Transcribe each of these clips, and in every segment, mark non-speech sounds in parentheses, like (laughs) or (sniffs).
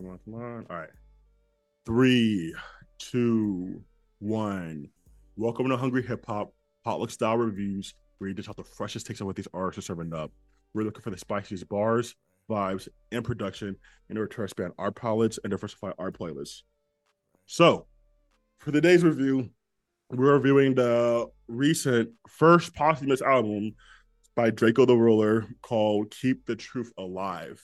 come on, come on. All right. Three, two, one. Welcome to Hungry Hip Hop Potluck Style Reviews, where you dish the freshest takes on what these artists are serving up. We're looking for the spiciest bars, vibes, and production in order to expand our palettes and diversify our playlists. So, for the day's review, we're reviewing the recent first posthumous album by Drakeo the Ruler called Keep the Truth Alive.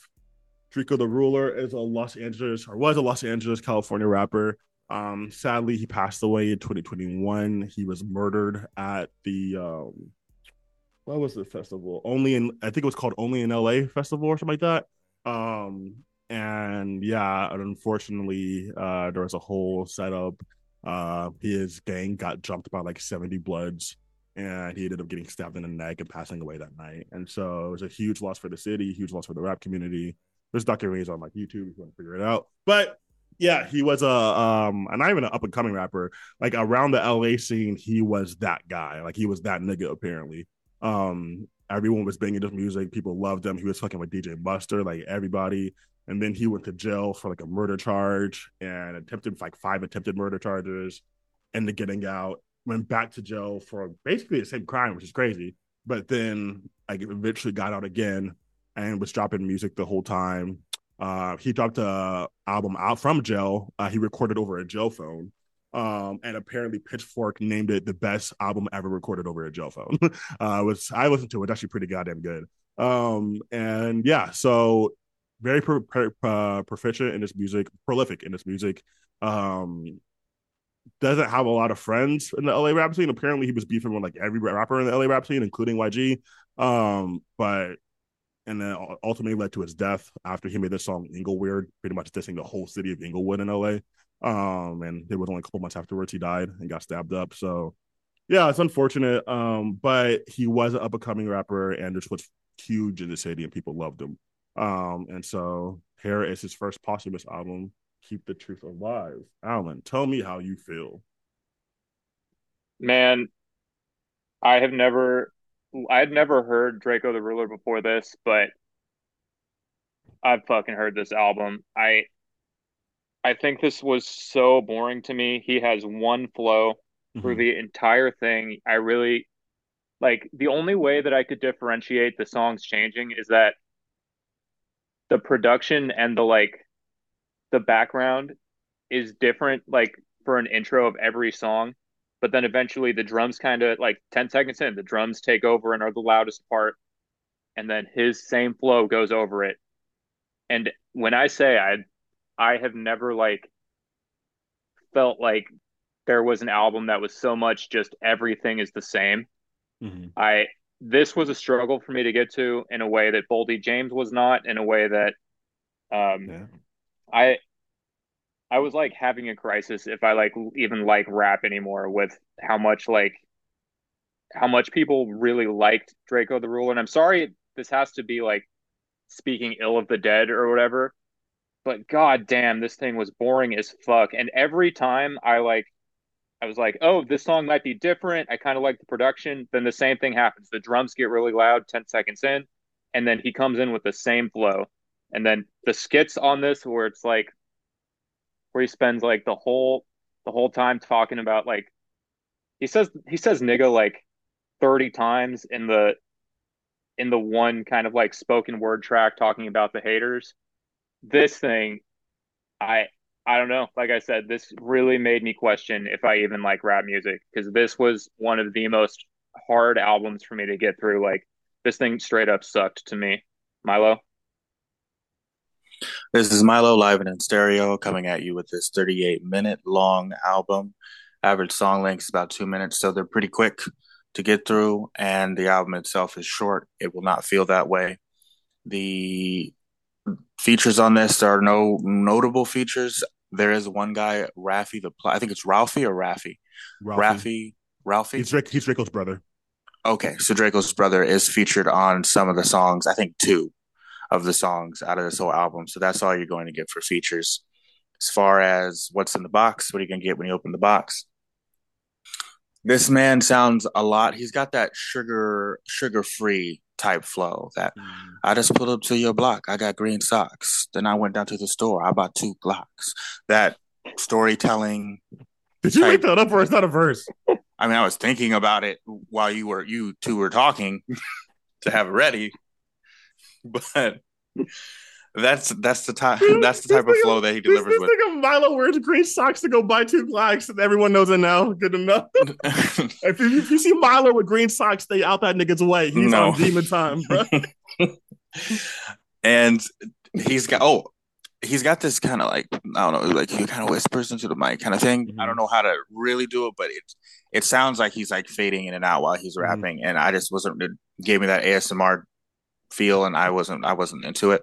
Drakeo the Ruler is a Los Angeles or was a Los Angeles, California rapper. Um, sadly, he passed away in 2021. He was murdered at the um, what was the festival? Only in I think it was called Only in LA Festival or something like that. Um, and yeah, unfortunately, uh, there was a whole setup. Uh, his gang got jumped by like 70 bloods and he ended up getting stabbed in the neck and passing away that night. And so it was a huge loss for the city, huge loss for the rap community. There's documentaries on like YouTube if you want to figure it out. But yeah, he was a um, and not even an up and coming rapper. Like around the LA scene, he was that guy. Like he was that nigga apparently. Um, everyone was banging his music. People loved him. He was fucking with DJ Mustard, like everybody. And then he went to jail for like a murder charge and attempted like five attempted murder charges, and getting out. Went back to jail for basically the same crime, which is crazy. But then like eventually got out again and was dropping music the whole time. Uh, he dropped a album out from jail. Uh, he recorded over a jail phone. Um, and apparently Pitchfork named it the best album ever recorded over a jail phone. (laughs) uh, was I listened to it, it's actually pretty goddamn good. Um, and yeah, so very uh, proficient in his music, prolific in his music. Um, doesn't have a lot of friends in the LA rap scene. Apparently, he was beefing with like every rapper in the LA rap scene, including YG. Um, but and then ultimately led to his death after he made the song Ingleweird, pretty much dissing the whole city of Inglewood in LA. Um, and it was only a couple months afterwards he died and got stabbed up. So yeah, it's unfortunate. Um, but he was an up and coming rapper and just was huge in the city and people loved him. Um, and so here is his first posthumous album, Keep the Truth Alive. Alan, tell me how you feel. Man, I have never I had never heard Drakeo the Ruler before this, but I've fucking heard this album. I I think this was so boring to me. He has one flow mm-hmm. through the entire thing. I really like the only way that I could differentiate the songs changing is that the production and the like the background is different like for an intro of every song but then eventually the drums kind of like 10 seconds in the drums take over and are the loudest part and then his same flow goes over it and when i say i i have never like felt like there was an album that was so much just everything is the same mm-hmm. i this was a struggle for me to get to in a way that boldy james was not in a way that um yeah. i I was like having a crisis if I like even like rap anymore with how much like how much people really liked Drakeo the Ruler. And I'm sorry this has to be like speaking ill of the dead or whatever. But god damn, this thing was boring as fuck. And every time I like I was like, oh, this song might be different. I kind of like the production. Then the same thing happens. The drums get really loud 10 seconds in, and then he comes in with the same flow. And then the skits on this where it's like where he spends like the whole the whole time talking about like he says he says nigga like 30 times in the in the one kind of like spoken word track talking about the haters. This thing i i don't know. Like i said this really made me question if i even like rap music because this was one of the most hard albums for me to get through. Like this thing straight up sucked to me. Milo this is Milo live and in stereo coming at you with this 38 minute long album. Average song length is about two minutes, so they're pretty quick to get through, and the album itself is short. It will not feel that way. The features on this there are no notable features. There is one guy, Rafi the I think it's Ralphie or Rafi. Ralphie. Ralphie. He's, Drake, he's Drakeo's brother. Okay, so Drakeo's brother is featured on some of the songs. I think two of the songs out of this whole album. So that's all you're going to get for features. As far as what's in the box, what are you going to get when you open the box? This man sounds a lot. He's got that sugar, sugar free type flow that. I just pulled up to your block. I got green socks. Then I went down to the store. I bought two Glocks. That storytelling. Did you type, make that up or is that a verse? I mean, I was thinking about it while you were you two were talking (laughs) to have it ready, (laughs) but that's that's the type (laughs) that's the type of flow that he delivers this, this with. Think of Milo wears green socks to go buy two Glocks, and everyone knows it now. Good enough. (laughs) if, you, if you see Milo with green socks, stay out that nigga's way. He's no. on demon time, bro. and he's got oh, he's got this kind of like I don't know, like he kind of whispers into the mic kind of thing. Mm-hmm. I don't know how to really do it, but it it sounds like he's like fading in and out while he's mm-hmm. rapping, and I just wasn't. It gave me that ASMR feel, and I wasn't I wasn't into it.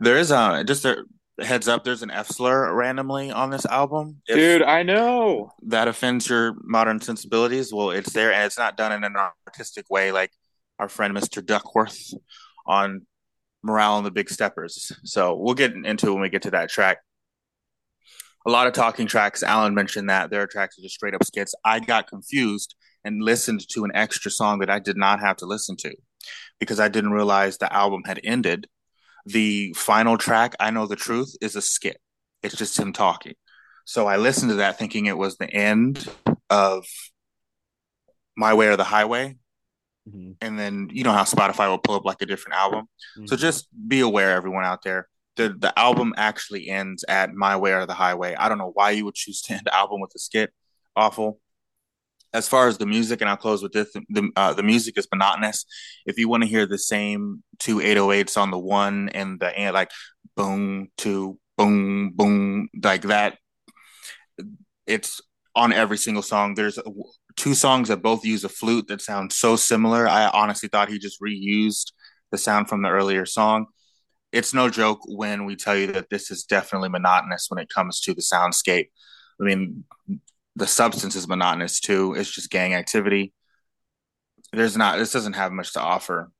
There is a just a heads up. There's an F slur randomly on this album, if dude. I know that offends your modern sensibilities. Well, it's there, and it's not done in an artistic way like our friend Mr. Duckworth on Morale and the Big Steppers. So we'll get into when we get to that track. A lot of talking tracks. Alan mentioned that there are tracks that just straight up skits. I got confused and listened to an extra song that I did not have to listen to because I didn't realize the album had ended. The final track, I Know the Truth, is a skit. It's just him talking. So I listened to that thinking it was the end of My Way or the Highway, Mm-hmm. And then you know how Spotify will pull up like a different album. Mm-hmm. So just be aware, everyone out there. The the album actually ends at My Way or the Highway. I don't know why you would choose to end the album with a skit. Awful. As far as the music, and I'll close with this: the uh, the music is monotonous. If you want to hear the same two 808s on the one and the and like boom, two, boom, boom, like that, it's on every single song. There's two songs that both use a flute that sounds so similar. I honestly thought he just reused the sound from the earlier song. It's no joke when we tell you that this is definitely monotonous when it comes to the soundscape. I mean, the substance is monotonous too. It's just gang activity. There's not, this doesn't have much to offer.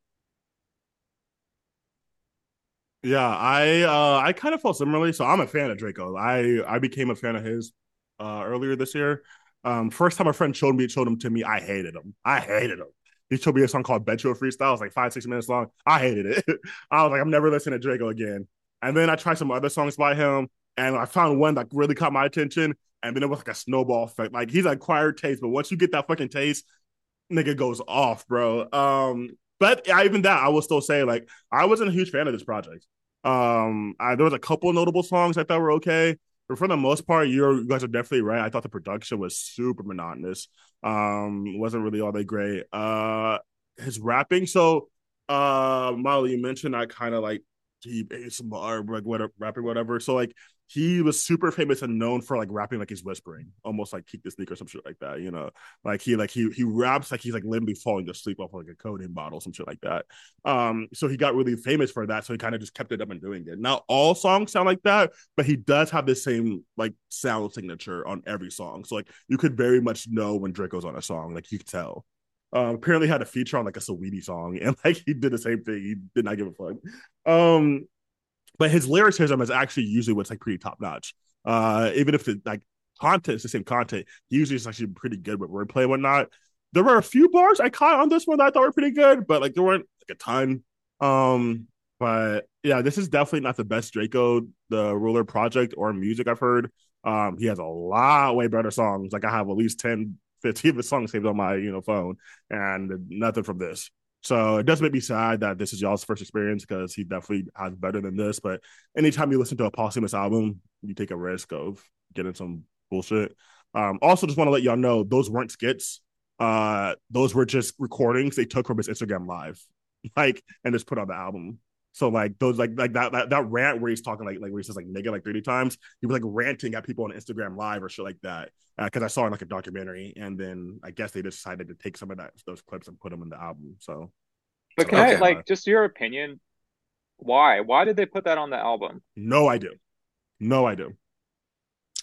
Yeah, I uh I kind of felt similarly. So I'm a fan of Draco. I I became a fan of his uh earlier this year. Um, first time a friend showed me showed him to me, I hated him. I hated him. He showed me a song called Bet You a Freestyle. It was like five, six minutes long. I hated it. (laughs) I was like, I'm never listening to Draco again. And then I tried some other songs by him, and I found one that really caught my attention. And then it was like a snowball effect. Like he's acquired taste, but once you get that fucking taste, nigga goes off, bro. Um, but even that, I will still say, like, I wasn't a huge fan of this project. Um, I, there was a couple notable songs I thought were okay. But for the most part, you guys are definitely right. I thought the production was super monotonous. Um, wasn't really all that great. Uh, his rapping. So, uh, Molly, you mentioned I kind of like he ASMR, like whatever, rapping, whatever. So like he was super famous and known for like rapping like he's whispering, almost like kick the sneak or some shit like that. You know, like he like he he raps like he's like literally falling asleep off like a codeine bottle, some shit like that. Um, so he got really famous for that. So he kind of just kept it up and doing it. Not all songs sound like that, but he does have the same like sound signature on every song. So like you could very much know when Draco's on a song, like you could tell. Um, apparently had a feature on like a Saweetie song, (laughs) and like he did the same thing. He did not give a fuck. Um, but his lyricism is actually usually what's like pretty top notch. Uh, even if the like content is the same content, he usually is actually pretty good with wordplay and whatnot. There were a few bars I caught on this one that I thought were pretty good, but like there weren't like a ton. Um, but yeah, this is definitely not the best Drakeo the Ruler project or music I've heard. Um, he has a lot way better songs. Like I have at least 10, 15 of his songs saved on my you know phone, and nothing from this. So it does make me sad that this is y'all's first experience because he definitely has better than this. But anytime you listen to a posthumous album, you take a risk of getting some bullshit. Um, also, just want to let y'all know those weren't skits. Uh, those were just recordings they took from his Instagram live, (laughs) like, and just put on the album. So like those like like that that, that rant where he's talking like like where he says like nigga like 30 times, he was like ranting at people on Instagram live or shit like that. Because uh, I saw in like a documentary, and then I guess they decided to take some of that those clips and put them in the album. So, but can. I like just your opinion? Why? Why did they put that on the album? No I do. No idea.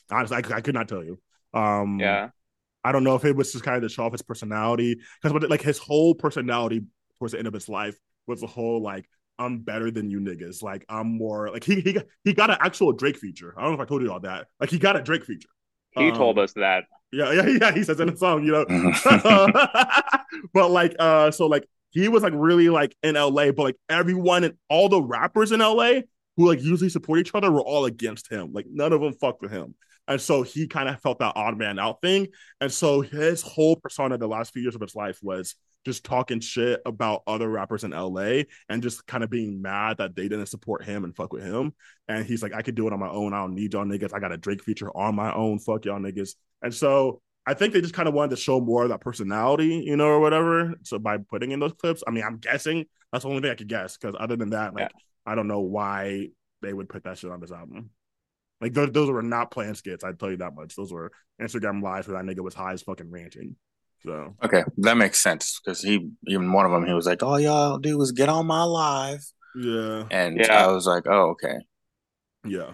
Honestly, I, I could not tell you. Um, yeah. I don't know if it was just kind of to show off his personality because like his whole personality towards the end of his life was the whole like I'm better than you niggas. Like I'm more like he he he got an actual Drake feature. I don't know if I told you all that. Like he got a Drake feature. He um, told us that. Yeah, yeah, yeah. He says in the song, you know. (laughs) (laughs) but like, uh, so like he was like really like in LA, but like everyone and all the rappers in LA who like usually support each other were all against him. Like none of them fucked with him. And so he kind of felt that odd man out thing. And so his whole persona the last few years of his life was just talking shit about other rappers in LA and just kind of being mad that they didn't support him and fuck with him. And he's like, I could do it on my own. I don't need y'all niggas. I got a Drake feature on my own. Fuck y'all niggas. And so I think they just kind of wanted to show more of that personality, you know, or whatever. So by putting in those clips, I mean, I'm guessing that's the only thing I could guess. Because other than that, like, yeah. I don't know why they would put that shit on this album. Like those, those were not planned skits. I'd tell you that much. Those were Instagram lives where that nigga was high as fucking ranting. So okay, that makes sense because he even one of them he was like, "All y'all do is get on my live." Yeah, and yeah. I was like, "Oh, okay." Yeah,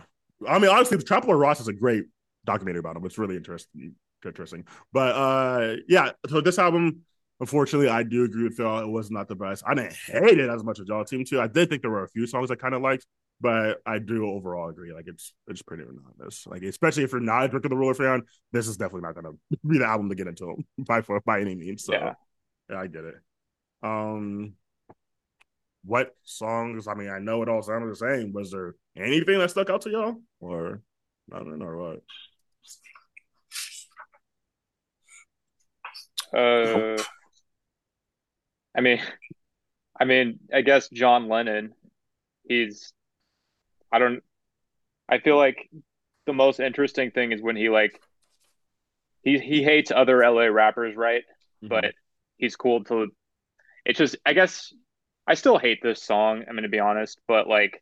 I mean, obviously, the Trap Lore Ross is a great documentary about him. It's really interesting. Interesting, but uh, yeah. So this album, unfortunately, I do agree with Phil. It was not the best. I didn't hate it as much as y'all team too. I did think there were a few songs I kind of liked, but I do overall agree. Like it's it's pretty monotonous. Like especially if you're not a Drakeo the Ruler fan, this is definitely not gonna be the album to get into (laughs) by by any means. So yeah. yeah, I get it. Um, what songs? I mean, I know it all sounded the same. Was there anything that stuck out to y'all, or nothing, or what? Uh, I mean, I mean, I guess John Lennon. He's I don't. I feel like the most interesting thing is when he like he he hates other LA rappers, right? Mm-hmm. But he's cool to. It's just I guess I still hate this song. I'm gonna be honest, but like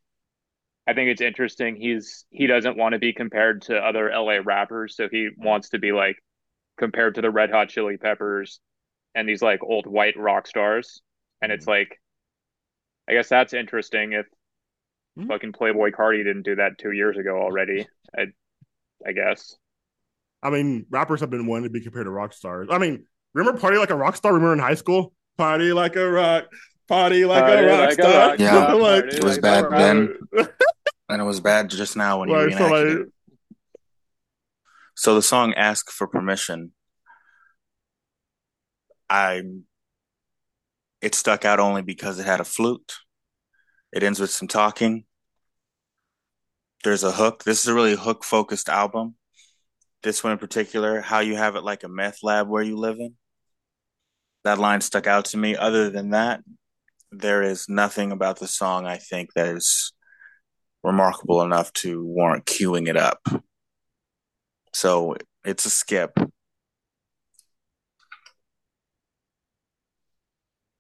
I think it's interesting. He's he doesn't want to be compared to other LA rappers, so he wants to be like compared to the Red Hot Chili Peppers and these like old white rock stars. And it's mm-hmm. like I guess that's interesting if Mm-hmm. Fucking Playboi Carti didn't do that two years ago already. I, I guess. I mean, rappers have been wanting to be compared to rock stars. I mean, remember Party Like a Rock Star? Remember in high school? Party like a rock, party like party a rock like star. A rock yeah, (laughs) like, it was bad then, (laughs) and it was bad just now when you right, reenacted so, like, it. So the song "Ask for Permission," I it stuck out only because it had a flute it ends with some talking. There's a hook. This is a really hook focused album. This one in particular, how you have it like a meth lab where you live in. That line stuck out to me. Other than that, there is nothing about the song I think that is remarkable enough to warrant queuing it up. So it's a skip.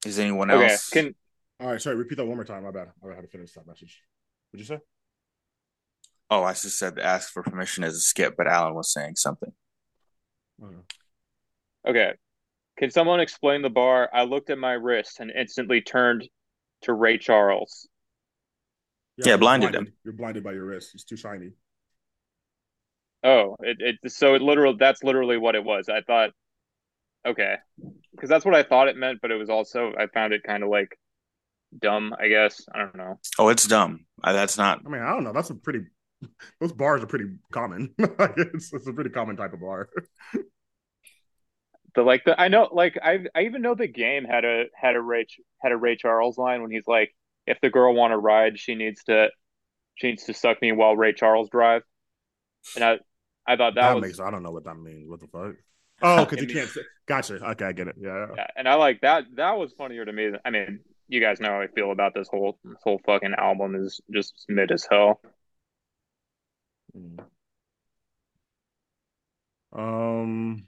Is anyone okay. else? Can all right, sorry. Repeat that one more time. My bad. I had to finish that message. What'd you say? Oh, I just said ask for permission as a skip, but Alan was saying something. Oh, okay. Can someone explain the bar? I looked at my wrist and instantly turned to Ray Charles. Yeah, yeah blinded, blinded, him. You're blinded by your wrist. It's too shiny. Oh, it, it so it literally that's literally what it was. I thought okay. Because that's what I thought it meant, but it was also I found it kind of like dumb, I guess. I don't know. Oh, it's dumb. I, that's not. I mean, I don't know. That's a pretty. Those bars are pretty common. (laughs) it's, it's a pretty common type of bar. the like the I know like I I even know the game had a had a Ray had a Ray Charles line when he's like, if the girl want to ride, she needs to she needs to suck me while Ray Charles drive. And I I thought that, that was, makes I don't know what that means. What the fuck? Oh, because you (laughs) can't. Gotcha. Okay, I get it. Yeah. Yeah, and I like that. That was funnier to me. I mean, you guys know how I feel about this whole this whole fucking album is just mid as hell. Um,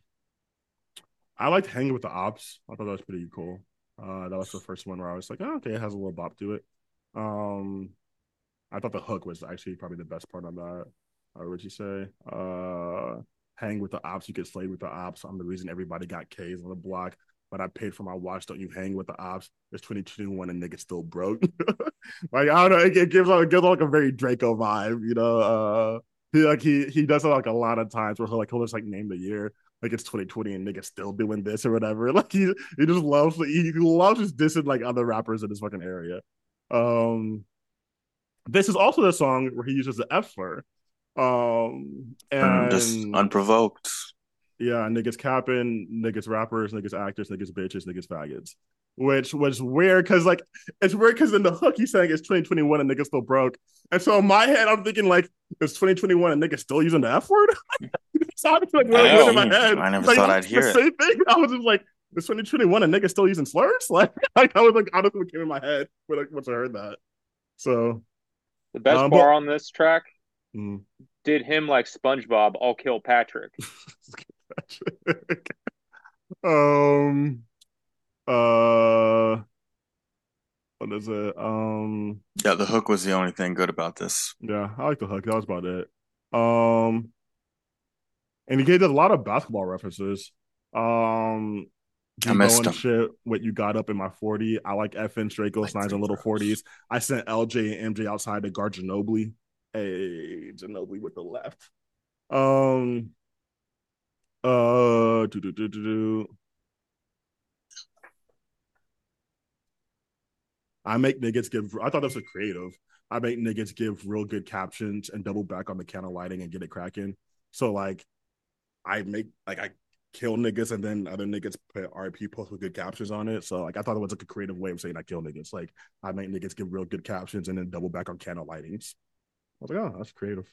I liked hanging with the ops. I thought that was pretty cool. Uh, that was the first one where I was like, oh, okay, it has a little bop to it. Um, I thought the hook was actually probably the best part of that. Uh, would you say? Uh, hang with the ops, you get slayed with the ops. I'm the reason everybody got K's on the block but I paid for my watch. Don't you hang with the ops? It's 2021 and nigga still broke. (laughs) like I don't know, it, it gives like it gives like a very Draco vibe, you know. Uh he like he he does it like a lot of times where he'll like he'll just like name the year. Like it's 2020 and nigga still doing this or whatever. (laughs) Like he he just loves he, he loves just dissing like other rappers in this fucking area. Um this is also the song where he uses the F slur. Um and just unprovoked. Yeah, niggas capping, niggas rappers, niggas actors, niggas bitches, niggas faggots. Which was weird because like it's weird because in the hook he's saying it's 2021 and niggas still broke. And so in my head, I'm thinking like it's 2021 and niggas still using the F word. (laughs) so I was like really I in my head. I never like, thought I'd the hear it. Same thing. I was just like, it's 2021 and niggas still using slurs. (laughs) Like, I was like I was like, honestly, what came in my head when like once I heard that. So The best Um, but- bar on this track mm. did him like SpongeBob. I'll kill Patrick. (laughs) um uh what is it? Um Yeah, the hook was the only thing good about this. yeah, I like the hook. That was about it. Um and he gave us a lot of basketball references. Um I missed Debo and them. shit, what you got up in my 40. I like FN Draco, Like Signs and Little. 40s. I sent LJ and MJ outside to guard Ginobili. Hey, Ginobili with the left. Um uh do do do do. I make niggas give. I thought that was a creative. I make niggas give real good captions and double back on the counter lighting and get it cracking. So like, I make like I kill niggas and then other niggas put RP post with good captions on it. So like, I thought it was like a creative way of saying I kill niggas. Like I make niggas give real good captions and then double back on counter lightings. I was like, oh, that's creative.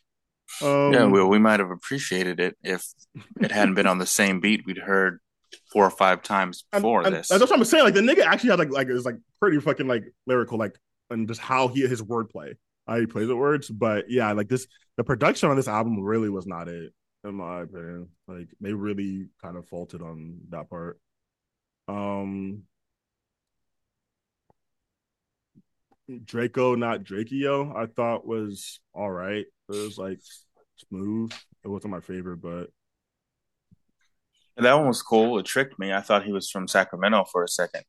Um, yeah, well, we might have appreciated it if it hadn't been on the same beat we'd heard four or five times before and this. That's what I'm saying. Like the nigga actually had like like is like pretty fucking like lyrical, like and just how he his wordplay, how he plays the words. But yeah, like this, the production on this album really was not it, in my opinion. Like they really kind of faulted on that part. Um, Draco, not Drakeo, I thought was all right. It was like smooth. It wasn't my favorite, but that one was cool. It tricked me. I thought he was from Sacramento for a second.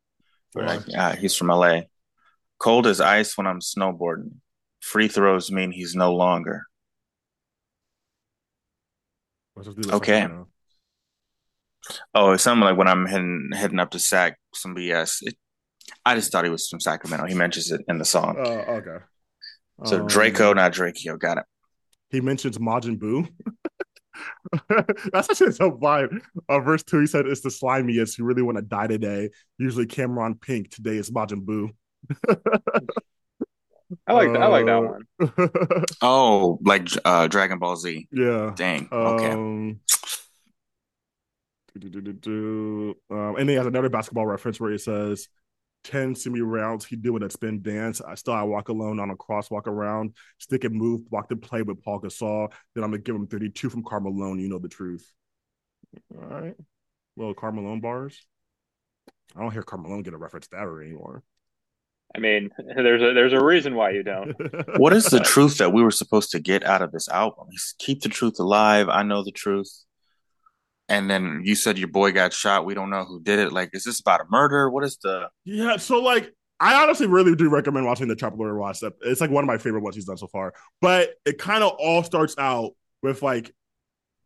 But like, yeah, he's from LA. Cold as ice when I'm snowboarding. Free throws mean he's no longer. let's just do the Okay. Oh, it's something like when I'm heading heading up to Sac, some BS. It, I just thought he was from Sacramento. He mentions it in the song. Uh, okay. so Um, Draco, not Drakeo. Got it. he mentions Majin Buu. (laughs) That's actually so vibe. Uh, verse two, he said, "It's the slimiest. You really want to die today. Usually Cam'ron Pink. Today is Majin Buu." (laughs) I like I like that one. (laughs) Oh, like uh, Dragon Ball Z. yeah. Dang. Okay. Um. (sniffs) Um, and he has another basketball reference where he says, 10 semi rounds, he did doing a spin dance. I still I walk alone on a crosswalk around, stick and move, block the play with Pau Gasol. Then I'm gonna give him 32 from Karl Malone. You know the truth. All right. Little Karl Malone bars. I don't hear Karl Malone get a reference to that anymore. I mean, (laughs) there's a there's a reason why you don't. (laughs) What is the truth that we were supposed to get out of this album? He's keep the truth alive. I know the truth. And then you said your boy got shot. We don't know who did it. Like, is this about a murder? What is the? Yeah, so like I honestly really do recommend watching the Trap Lawyer Watch. That it's like one of my favorite ones he's done so far. But it kind of all starts out with like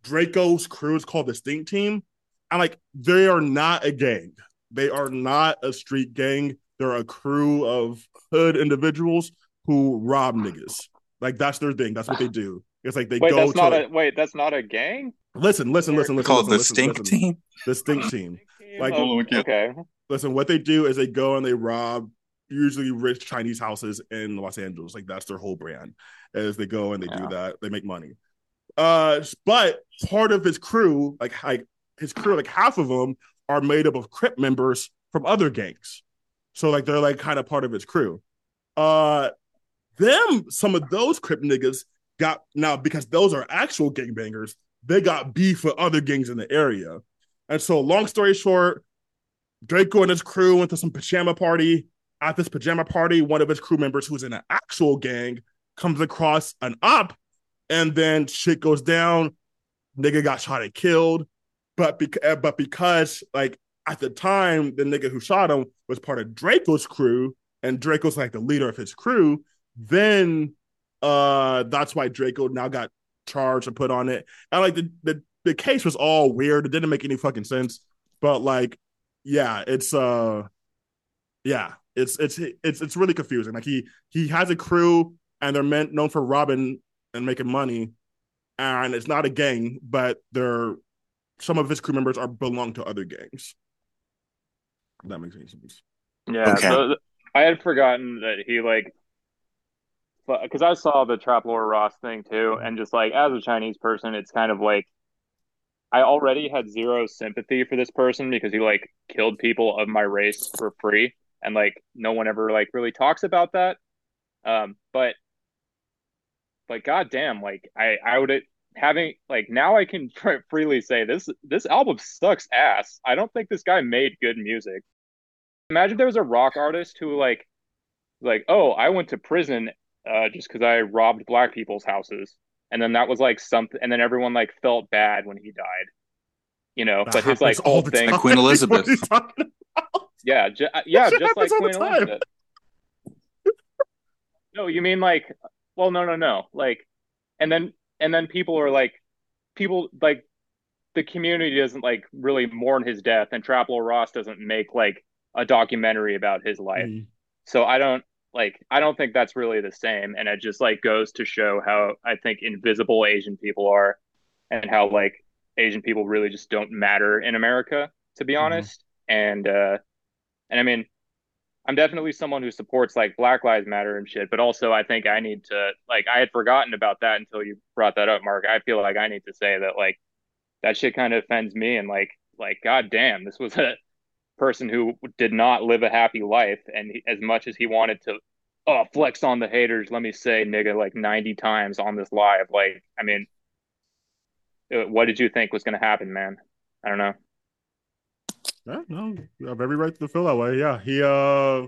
Draco's crew is called the Stink Team, and like they are not a gang. They are not a street gang. They're a crew of hood individuals who rob niggas. Like that's their thing. That's what they do. It's like they Wait, go that's to not like, a wait. That's not a gang. Listen, listen, listen, listen. Called listen, the listen, Stink listen. Team. The Stink Team. (laughs) Like- oh, okay. listen, what they do is they go and they rob usually rich Chinese houses in Los Angeles. Like that's their whole brand. As they go and they Yeah. do that, they make money. Uh, but part of his crew, like like his crew, like half of them are made up of Crip members from other gangs. So like they're like kind of part of his crew. Uh, them some of those Crip niggas got now because those are actual gangbangers. They got beef with other gangs in the area, and so long story short, Draco and his crew went to some pajama party. At this pajama party, one of his crew members, who's in an actual gang, comes across an op, and then shit goes down. Nigga got shot and killed, but because but because like at the time, the nigga who shot him was part of Draco's crew, and Draco's like the leader of his crew. Then, uh, that's why Draco now got charged and put on it. And like the the the case was all weird. It didn't make any fucking sense. But like, yeah, it's uh, yeah, it's it's it's it's really confusing. Like he he has a crew and they're meant known for robbing and making money, and it's not a gang, but they're some of his crew members are belong to other gangs. If that makes any sense. Yeah, Okay. so th- I had forgotten that he like, because I saw the Trap Lore Ross thing too, and just like as a Chinese person, it's kind of like I already had zero sympathy for this person because he like killed people of my race for free, and like no one ever like really talks about that. Um, but like, goddamn, like I I would having like now I can fr- freely say this this album sucks ass. I don't think this guy made good music. Imagine there was a rock artist who like like oh I went to prison uh, just because I robbed black people's houses, and then that was like something, and then everyone like felt bad when he died, you know. That but his like all whole the thing, time. Queen (laughs) Elizabeth. What are you talking about? yeah, ju- uh, yeah, just like happens all the Queen. Elizabeth. No, you mean like, well, no, no, no, like, and then and then people are like, people like the community doesn't like really mourn his death, and Trap Lore Ross doesn't make like a documentary about his life. Mm. So I don't like I don't think that's really the same and it just like goes to show how I think invisible Asian people are and how like Asian people really just don't matter in America to be Mhm. honest. And uh and I mean I'm definitely someone who supports like Black Lives Matter and shit, but also I think I need to like I had forgotten about that until you brought that up, Mark. I feel like I need to say that like that shit kind of offends me and like like god damn, this was a person who did not live a happy life and he, as much as he wanted to oh flex on the haters let me say nigga like 90 times on this live like i mean uh, what did you think was going to happen man i don't know Yeah, no, you have every right to feel that way. Yeah, he, uh,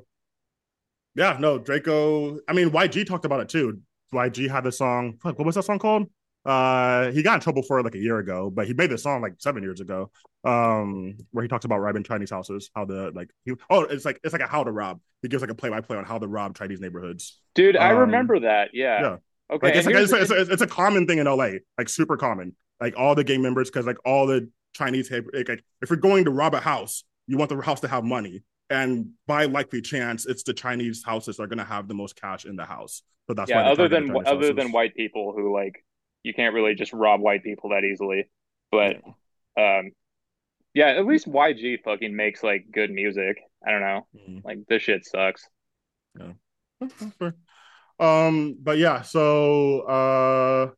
yeah, no, Draco. I mean, YG talked about it too. YG had the song. What was that song called? Uh, he got in trouble for it like a year ago, but he made this song like seven years ago. Um, where he talks about robbing Chinese houses, how the like he. Oh, it's like it's like a how to rob. He gives like a play by play on how to rob Chinese neighborhoods. dude i Um, remember that yeah, yeah. okay Like it's like it's, it's, it's, a common thing in LA, like super common. Like all the gang members, because like all the Chinese, like, like, if you're going to rob a house, you want the house to have money, and by likely chance, it's the Chinese houses that are going to have the most cash in the house. So that's yeah why other than other houses. than white people who like you can't really just rob white people that easily but um yeah at least yg fucking makes like good music i don't know Mhm. like this shit sucks Okay, fair. Um, but yeah, so uh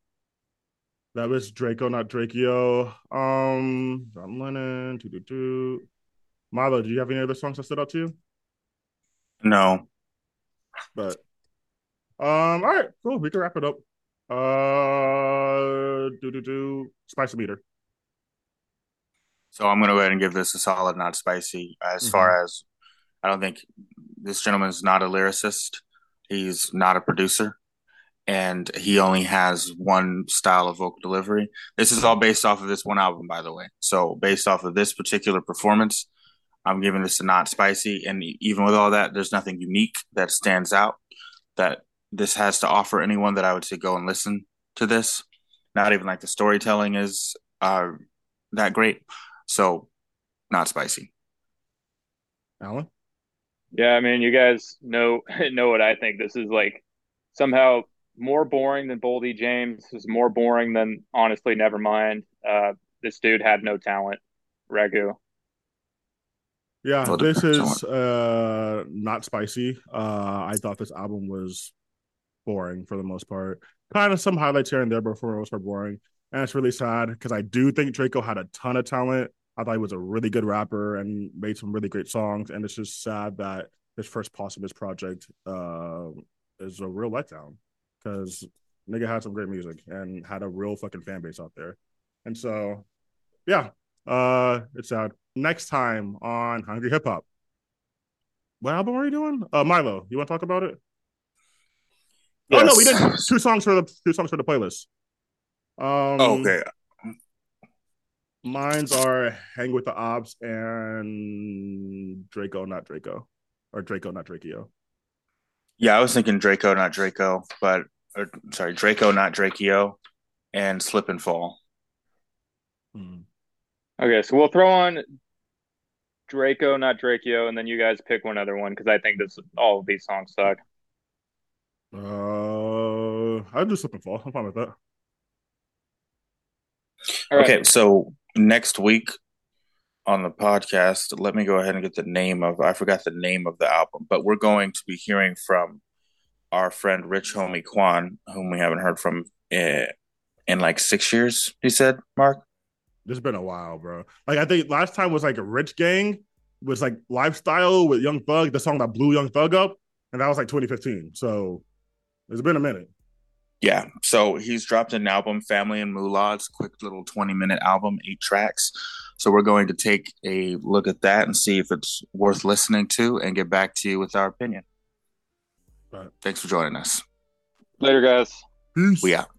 that was Draco, not Drakeo. Um John Lennon, doo doo doo. Milo, do you have any other songs that stood out to you? No. But um, all right, cool. We can wrap it up. Uh do do do spicy meter. So I'm going to go ahead and give this a solid, not spicy. As far as I don't think this gentleman is not a lyricist. He's not a producer. And he only has one style of vocal delivery. This is all based off of this one album, by the way. So, based off of this particular performance, I'm giving this a not spicy. And even with all that, there's nothing unique that stands out that this has to offer anyone that I would say go and listen to this. Not even like the storytelling is uh, that great. So, not spicy. Alan? Yeah, I mean, you guys know (laughs) know what I think. This is like somehow more boring than Boldy James. This is more boring than honestly Nevermind. Uh, this dude had no talent. Ragu. Yeah, this is uh not spicy. Uh I thought this album was boring for the most part. Kind of some highlights here and there, but for the most part boring. And it's really sad because I do think Draco had a ton of talent. I thought he was a really good rapper and made some really great songs. And it's just sad that his first posthumous project uh, is a real letdown because nigga had some great music and had a real fucking fan base out there. And so, yeah, uh, it's sad. Next time on Hungry Hip Hop. What album are you doing? Uh, Milo, you want to talk about it? Oh no, we did Yes. two songs for the two songs for the playlist. Um, Oh, okay. Mine's are Hang with the Ops and Draco, not Draco. Or Draco, not Drakeo. Yeah, I was thinking Draco, not Draco, but or, sorry, Draco, not Drakeo, and Slip and Fall. Hmm. Okay, so we'll throw on Draco, not Drakeo, and then you guys pick one other one because I think this all of these songs suck. Uh, I'll do Slip and Fall. I'm fine with that. All right. Okay, so next week on the podcast, let me go ahead and get the name of I forgot the name of the album, but we're going to be hearing from our friend Rich Homie Quan, whom we haven't heard from in, in like six years. He said, Mark. It's been a while, bro. Like I think last time was like a Rich Gang was like lifestyle with Young Thug, the song that blew Young Thug up, and that was like 2015. So it's been a minute. Yeah. So he's dropped an album, Family and Mulads, quick little 20 minute album, eight tracks. So we're going to take a look at that and see if it's worth listening to and get back to you with our opinion. Right. Thanks for joining us. Later, guys. Peace. We out.